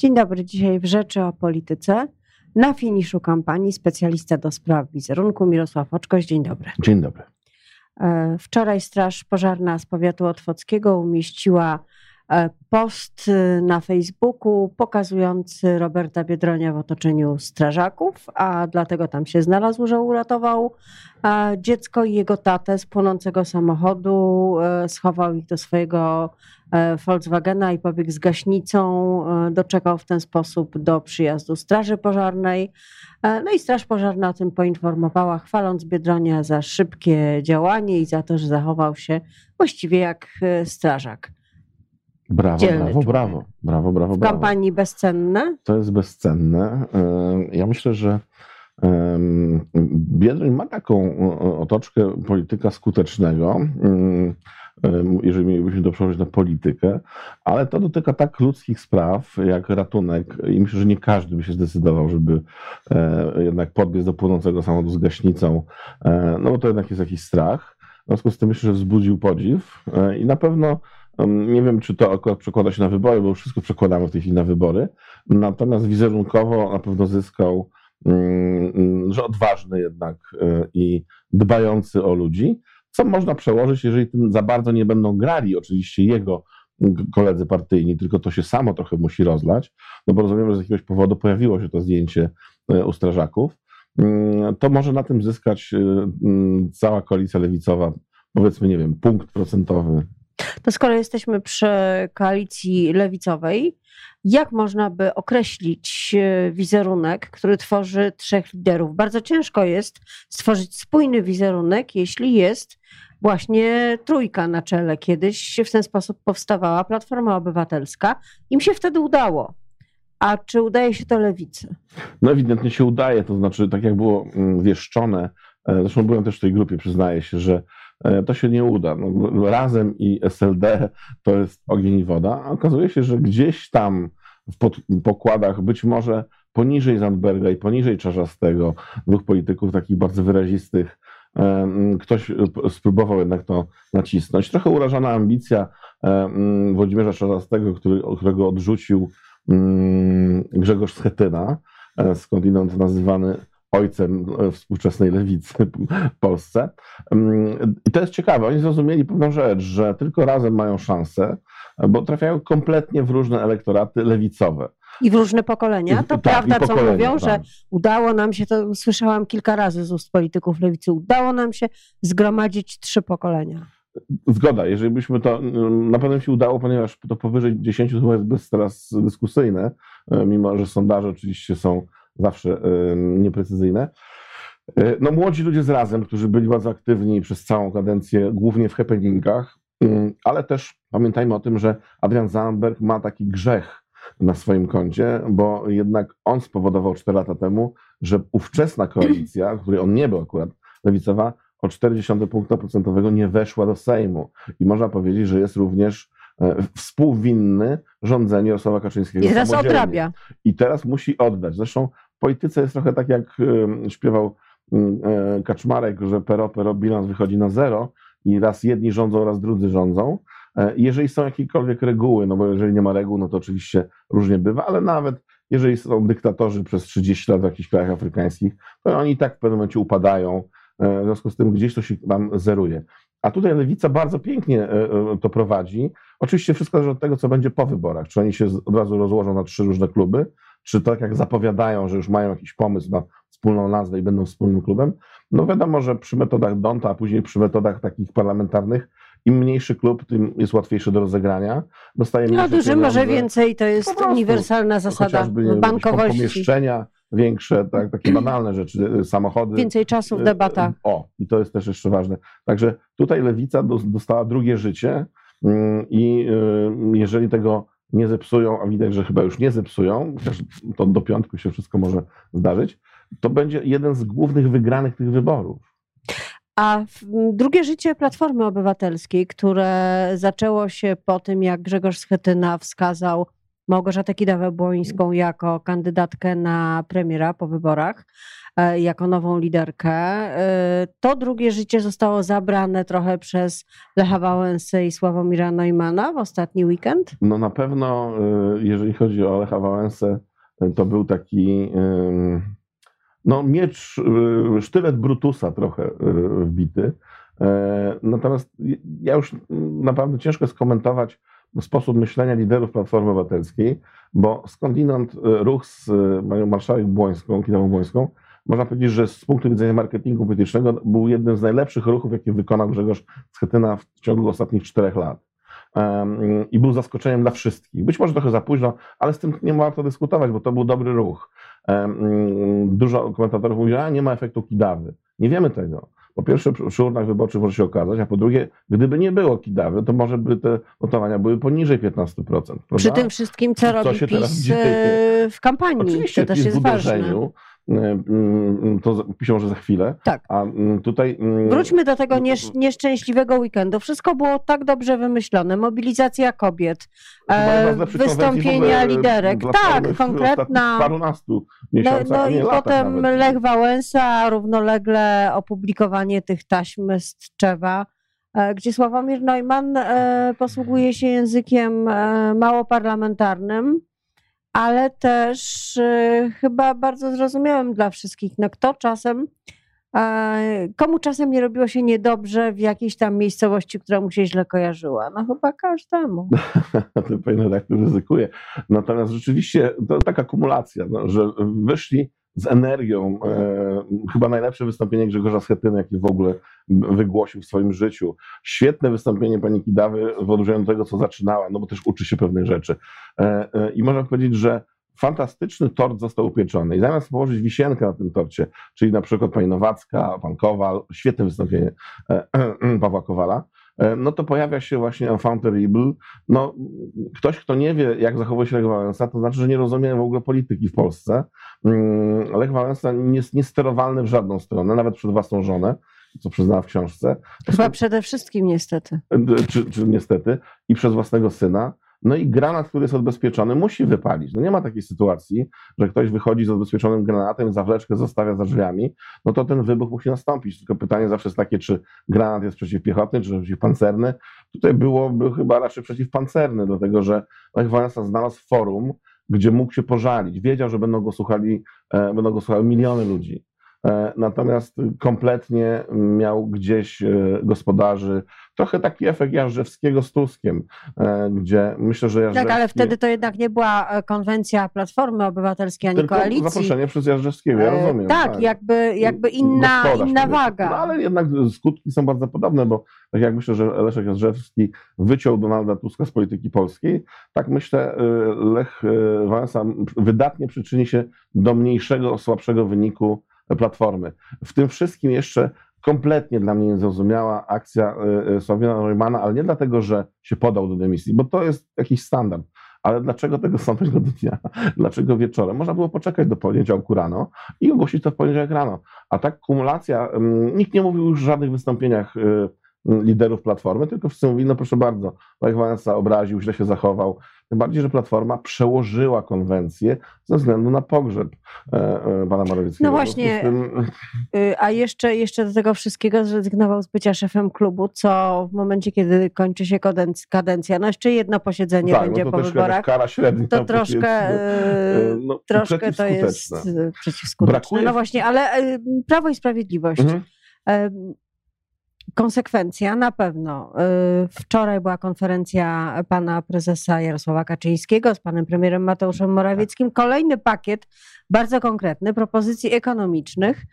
Dzień dobry, dzisiaj w Rzeczy o Polityce. Na finiszu kampanii specjalista do spraw wizerunku Mirosław Oczkoś. Dzień dobry. Dzień dobry. E, wczoraj Straż Pożarna z powiatu otwockiego umieściła post e, na Facebooku pokazujący Roberta Biedronia w otoczeniu strażaków, a dlatego tam się znalazł, że uratował dziecko i jego tatę z płonącego samochodu, schował ich do swojego Volkswagena i pobiegł z gaśnicą, doczekał w ten sposób do przyjazdu Straży Pożarnej. No i Straż Pożarna o tym poinformowała, chwaląc Biedronia za szybkie działanie i za to, że zachował się właściwie jak strażak. Brawo, Dzielny brawo, człowiek. brawo, brawo, brawo, W brawo. kampanii bezcenne. To jest bezcenne. E, Ja myślę, że Biedroń ma taką e, otoczkę polityka skutecznego, mm, em, jeżeli mielibyśmy to przełożyć na politykę, ale to dotyka tak ludzkich spraw jak ratunek i myślę, że nie każdy by się zdecydował, żeby e, jednak podbiec do płonącego samochodu z gaśnicą, e, no bo to jednak jest jakiś strach. W związku z tym myślę, że wzbudził podziw e, i na pewno nie wiem, czy to akurat przekłada się na wybory, bo wszystko przekładamy w tej chwili na wybory. Natomiast wizerunkowo na pewno zyskał, mm, mm, że odważny jednak y, i dbający o ludzi, co można przełożyć, jeżeli tym za bardzo nie będą grali oczywiście jego koledzy partyjni, tylko to się samo trochę musi rozlać, no bo rozumiem, że z jakiegoś powodu pojawiło się to zdjęcie y, u strażaków, Mm, to może na tym zyskać mm, cała koalicja lewicowa, powiedzmy, nie wiem, punkt procentowy, To skoro jesteśmy przy koalicji lewicowej, jak można by określić e, wizerunek, który tworzy trzech liderów? Bardzo ciężko jest stworzyć spójny wizerunek, jeśli jest właśnie trójka na czele. Kiedyś w ten sposób powstawała Platforma Obywatelska. Im się wtedy udało. A czy udaje się to lewicy? No ewidentnie się udaje, to znaczy tak jak było mm, wieszczone, e, zresztą byłem też w tej grupie, przyznaję się, że to się nie uda. No, razem i SLD to jest ogień i woda, a okazuje się, że gdzieś tam w pod, pokładach, być może poniżej Zandberga i poniżej Czarzastego, dwóch polityków takich bardzo wyrazistych, e, ktoś spróbował jednak to nacisnąć. Trochę urażona ambicja e, Włodzimierza Czarzastego, który, którego odrzucił Grzegorz Schetyna, e, skądinąd nazywany ojcem e, współczesnej lewicy w Polsce. Mm, I to jest ciekawe. Oni zrozumieli pewną rzecz, że tylko razem mają szansę, bo trafiają kompletnie w różne elektoraty lewicowe. I w różne pokolenia. To Tak, i prawda, co mówią, że tak. udało nam się, to słyszałam kilka razy z ust polityków lewicy, udało nam się zgromadzić trzy pokolenia. Zgoda, jeżeli byśmy to, mm, na pewno się udało, ponieważ to powyżej 10 to jest teraz dyskusyjne, e, mimo że sondaże oczywiście są zawsze e, nieprecyzyjne. E, No młodzi ludzie z razem, którzy byli bardzo aktywni przez całą kadencję, głównie w happeningach, mm, ale też pamiętajmy o tym, że Adrian Zandberg ma taki grzech na swoim koncie, bo jednak on spowodował 4 lata temu, że ówczesna koalicja, w której on nie był akurat lewicowa, o 0,4 punkta procentowego nie weszła do Sejmu. I można powiedzieć, że jest również współwinny rządzeniu Jarosława Kaczyńskiego I teraz odrabia. I teraz musi oddać. Zresztą w polityce jest trochę tak, jak em, śpiewał em, e, Kaczmarek, że pero, pero, bilans wychodzi na zero i raz jedni rządzą, raz drudzy rządzą. E, Jeżeli są jakiekolwiek reguły, no bo jeżeli nie ma reguł, no to oczywiście różnie bywa, ale nawet jeżeli są dyktatorzy przez 30 lat w jakichś krajach afrykańskich, to oni i tak w pewnym momencie upadają, e, w związku z tym gdzieś to się tam zeruje. A tutaj lewica bardzo pięknie e, e, to prowadzi. Oczywiście wszystko zależy od tego, co będzie po wyborach. Czy oni się od razu rozłożą na trzy różne kluby, czy tak jak zapowiadają, że już mają jakiś pomysł na wspólną nazwę i będą wspólnym klubem. No wiadomo, że przy metodach Donta, a później przy metodach takich parlamentarnych, im mniejszy klub, tym jest łatwiejszy do rozegrania. Dostaje No duży może więcej, to jest uniwersalna zasada bankowości. pomieszczenia większe, tak, takie banalne rzeczy, y, samochody. Więcej czasu w debatach. O, i to jest też jeszcze ważne. Także tutaj lewica dos- dostała drugie życie mm, i y, jeżeli tego nie zepsują, a widać, że chyba już nie zepsują, chociaż to do piątku się wszystko może zdarzyć, to będzie jeden z głównych wygranych tych wyborów. A drugie życie Platformy Obywatelskiej, które zaczęło się po tym, jak Grzegorz Schetyna wskazał Małgorzatę Kidawę-Błońską jako kandydatkę na premiera po wyborach, e, jako nową liderkę. E, to drugie życie zostało zabrane trochę przez Lecha Wałęsę i Sławomira Neumana w ostatni weekend? No na pewno, jeżeli chodzi o Lecha Wałęsę, to był taki no, miecz, sztylet Brutusa trochę wbity. Natomiast ja już naprawdę ciężko skomentować sposób myślenia liderów Platformy Obywatelskiej, bo skądinąd e, ruch z panią marszałek Błońską, Kinową Błońską, można powiedzieć, że z punktu widzenia marketingu politycznego był jednym z najlepszych ruchów, jakie wykonał Grzegorz Schetyna w ciągu ostatnich czterech lat. I był zaskoczeniem dla wszystkich. Być może trochę za późno, ale z tym nie warto dyskutować, bo to był dobry ruch. Dużo komentatorów mówi, że nie ma efektu kidawy. Nie wiemy tego. Po pierwsze, przy urnach wyborczych może się okazać, a po drugie, gdyby nie było Kidawy, to może by te notowania były poniżej 15%. Prawda? Przy tym wszystkim, co, co robi PiS e, w kampanii. Oczywiście, to też jest ważne. E, mm, to piszą, że za chwilę. Tak. A mm, tutaj. Mm, Wróćmy do tego niesz, nieszczęśliwego weekendu. Wszystko było tak dobrze wymyślone. Mobilizacja kobiet, e, wystąpienia liderek. Tak, konkretna. Parunastu no, no i potem nawet. Lech Wałęsa, równolegle opublikowanie tych taśm z Tczewa e, gdzie Sławomir Neumann posługuje się językiem mało parlamentarnym ale też y, chyba bardzo zrozumiałym dla wszystkich. No kto czasem, komu czasem nie robiło się niedobrze w jakiejś tam miejscowości, która mu się źle kojarzyła? No chyba każdemu. to pewnie redaktor ryzykuje. Natomiast rzeczywiście to taka kumulacja, no, że wyszli z energią. E, chyba najlepsze wystąpienie Grzegorza Schetyny, jakie w ogóle wygłosił w swoim życiu. Świetne wystąpienie pani Kidawy w odróżnieniu od tego, co zaczynała, no bo też uczy się pewnych rzeczy. E, e, I można powiedzieć, że fantastyczny tort został upieczony. I zamiast położyć wisienkę na tym torcie, czyli na przykład pani Nowacka, pan Kowal, świetne wystąpienie Pawła Kowala, no to pojawia się właśnie enfant terrible. No, ktoś, kto nie wie, jak zachowuje się Lech Wałęsa, to znaczy, że nie rozumie w ogóle polityki w Polsce. Mm, Lech Wałęsa jest niesterowalny w żadną stronę, nawet przed własną żonę, co przyznała w książce. Chyba przede wszystkim niestety. Czy, czy niestety. I przez własnego syna. No i granat, który jest odbezpieczony, musi wypalić. No nie ma takiej sytuacji, że ktoś wychodzi z odbezpieczonym granatem, zawleczkę zostawia za drzwiami, no to ten wybuch musi nastąpić. Tylko pytanie zawsze jest takie, czy granat jest przeciwpiechotny, czy przeciwpancerny. Tutaj byłoby chyba raczej przeciwpancerny, dlatego że Lech Wałęsa znalazł forum, gdzie mógł się pożalić. Wiedział, że będą go słuchali, e, będą go słuchały miliony ludzi. E, natomiast kompletnie miał gdzieś e, gospodarzy, trochę taki efekt Jarzewskiego z Tuskiem, e, gdzie myślę, że Jarzewski... Tak, ale wtedy to jednak nie była konwencja Platformy Obywatelskiej, ani Tylko koalicji. zaproszenie przez Jarzewskiego, ja rozumiem. Tak, tak. jakby, jakby inna, inna waga. No ale jednak skutki są bardzo podobne, bo tak jak myślę, że Leszek Jarzewski wyciął Donalda Tuska z polityki polskiej, tak myślę Lech Wałęsa wydatnie przyczyni się do mniejszego, słabszego wyniku Platformy. W tym wszystkim jeszcze kompletnie dla mnie niezrozumiała akcja e, e, Sławina Neumana, ale nie dlatego, że się podał do dymisji, bo to jest jakiś standard. Ale dlaczego tego samego dnia? Dlaczego wieczorem? Można było poczekać do poniedziałku rano i ogłosić to w poniedziałek rano. A tak kumulacja, nikt nie mówił już o żadnych wystąpieniach e, liderów Platformy, tylko wszyscy mówili, no proszę bardzo, Lech Wałęsa obraził, źle się zachował, tym bardziej, że Platforma przełożyła konwencję ze względu na pogrzeb e, e, pana Morawieckiego. No właśnie, tym... Y, a jeszcze, jeszcze do tego wszystkiego zrezygnował z bycia szefem klubu, co w momencie, kiedy kończy się kadencja, no jeszcze jedno posiedzenie tak, będzie no to po wyborach, kara średnia, to troszkę, y, no, troszkę to jest przeciwskuteczne. Brakuje... No właśnie, ale y, Prawo i Sprawiedliwość. Mhm konsekwencja na pewno. Y, wczoraj była konferencja pana prezesa Jarosława Kaczyńskiego z panem premierem Mateuszem Morawieckim. Kolejny pakiet bardzo konkretny propozycji ekonomicznych.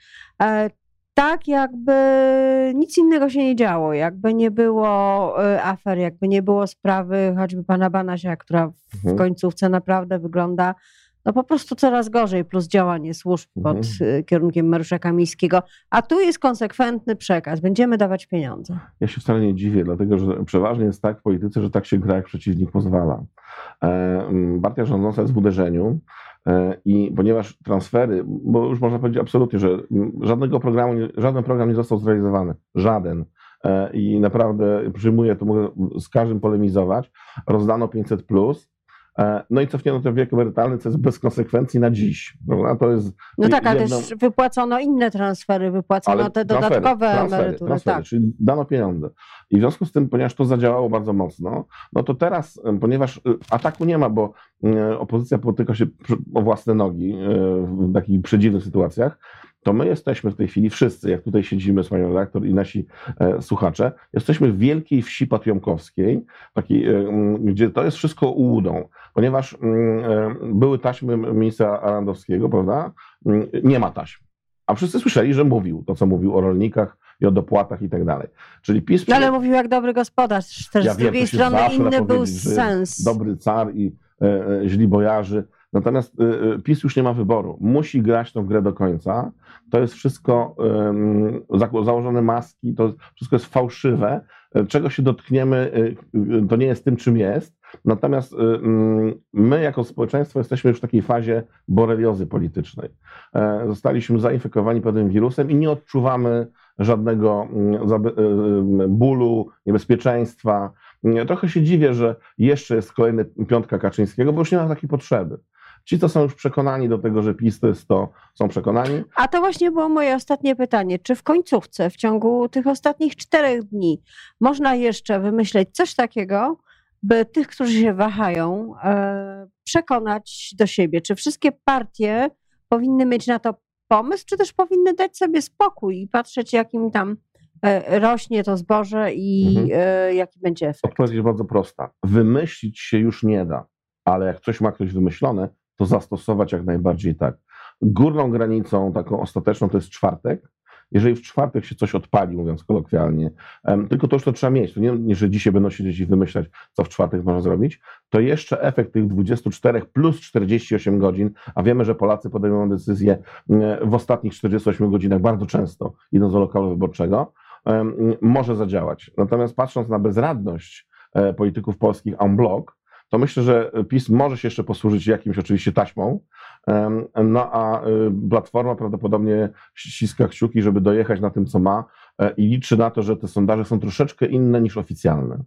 E, tak, jakby nic innego się nie działo, jakby nie było y, afer, jakby nie było sprawy choćby pana Banasia, która w mhm. końcówce naprawdę wygląda no po prostu coraz gorzej, plus działanie służb pod mhm. Y, kierunkiem Mariusza Kamińskiego. A tu jest konsekwentny przekaz, będziemy dawać pieniądze. Ja się wcale nie dziwię, dlatego że przeważnie jest tak w polityce, że tak się gra, jak przeciwnik pozwala. E, partia rządząca jest w uderzeniu, e, i ponieważ transfery, bo już można powiedzieć absolutnie, że żadnego programu, żaden program nie został zrealizowany, żaden. E, I naprawdę przyjmuję, to mogę z każdym polemizować. Rozdano 500 plus, no i cofnięto wiek emerytalny, co jest bez konsekwencji na dziś. Prawda? To jest no tak, ale jedno... też wypłacono inne transfery, wypłacono ale te dodatkowe transfery, transfery, emerytury. Transfery, tak. Czyli dano pieniądze. I w związku z tym, ponieważ to zadziałało bardzo mocno, no to teraz, ponieważ ataku nie ma, bo opozycja potyka się o własne nogi w takich przedziwnych sytuacjach, to my jesteśmy w tej chwili wszyscy, jak tutaj siedzimy z panią redaktor i nasi e, słuchacze, jesteśmy w wielkiej wsi patriomkowskiej, takiej, e, gdzie to jest wszystko ułudą, ponieważ e, były taśmy ministra Arandowskiego, prawda? Nie ma taśm. A wszyscy słyszeli, że mówił to, co mówił o rolnikach i o dopłatach i tak dalej. Czyli PiS... No ale mówił jak dobry gospodarz, też ja z wiem, drugiej strony inny był sens. Dobry car i e, e, źli bojarzy. Natomiast e, PiS już nie ma wyboru. Musi grać tą grę do końca. To jest wszystko założone maski, to wszystko jest fałszywe. Czego się dotkniemy, to nie jest tym, czym jest. Natomiast my, jako społeczeństwo, jesteśmy już w takiej fazie boreliozy politycznej. Zostaliśmy zainfekowani pewnym wirusem i nie odczuwamy żadnego mm, y, bólu, niebezpieczeństwa. Trochę się dziwię, że jeszcze jest kolejny piątka Kaczyńskiego, bo już nie ma takiej potrzeby. Ci, co są już przekonani do tego, że PiS to jest to, są przekonani. A to właśnie było moje ostatnie pytanie. Czy w końcówce, w ciągu tych ostatnich czterech dni, można jeszcze wymyśleć coś takiego, by tych, którzy się wahają, e, przekonać do siebie? Czy wszystkie partie powinny mieć na to pomysł, czy też powinny dać sobie spokój i patrzeć, jakim tam e, rośnie to zboże i mhm. E, jaki będzie efekt? Odpowiedź jest bardzo prosta. Wymyślić się już nie da, ale jak coś ma ktoś wymyślone, to zastosować jak najbardziej tak. Górną granicą, taką ostateczną, to jest czwartek, jeżeli w czwartek się coś odpali, mówiąc kolokwialnie, tylko to już to trzeba mieć, to nie, że dzisiaj będą siedzieć i wymyślać, co w czwartek można zrobić, to jeszcze efekt tych 24 plus 48 godzin, a wiemy, że Polacy podejmują decyzje w ostatnich 48 godzinach bardzo często, idąc do lokalu wyborczego, może zadziałać. Natomiast patrząc na bezradność e, polityków polskich en bloc, to myślę, że PiS może się jeszcze posłużyć jakimś oczywiście taśmą, no a y, Platforma prawdopodobnie ściska kciuki, żeby dojechać na tym, co ma e, i liczy na to, że te sondaże są troszeczkę inne niż oficjalne.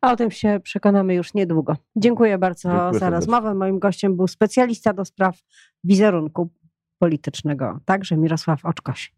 A o tym się przekonamy już niedługo. Dziękuję bardzo Dziękuję za rozmowę. Moim gościem był specjalista do spraw wizerunku politycznego, także Mirosław Oczkoś.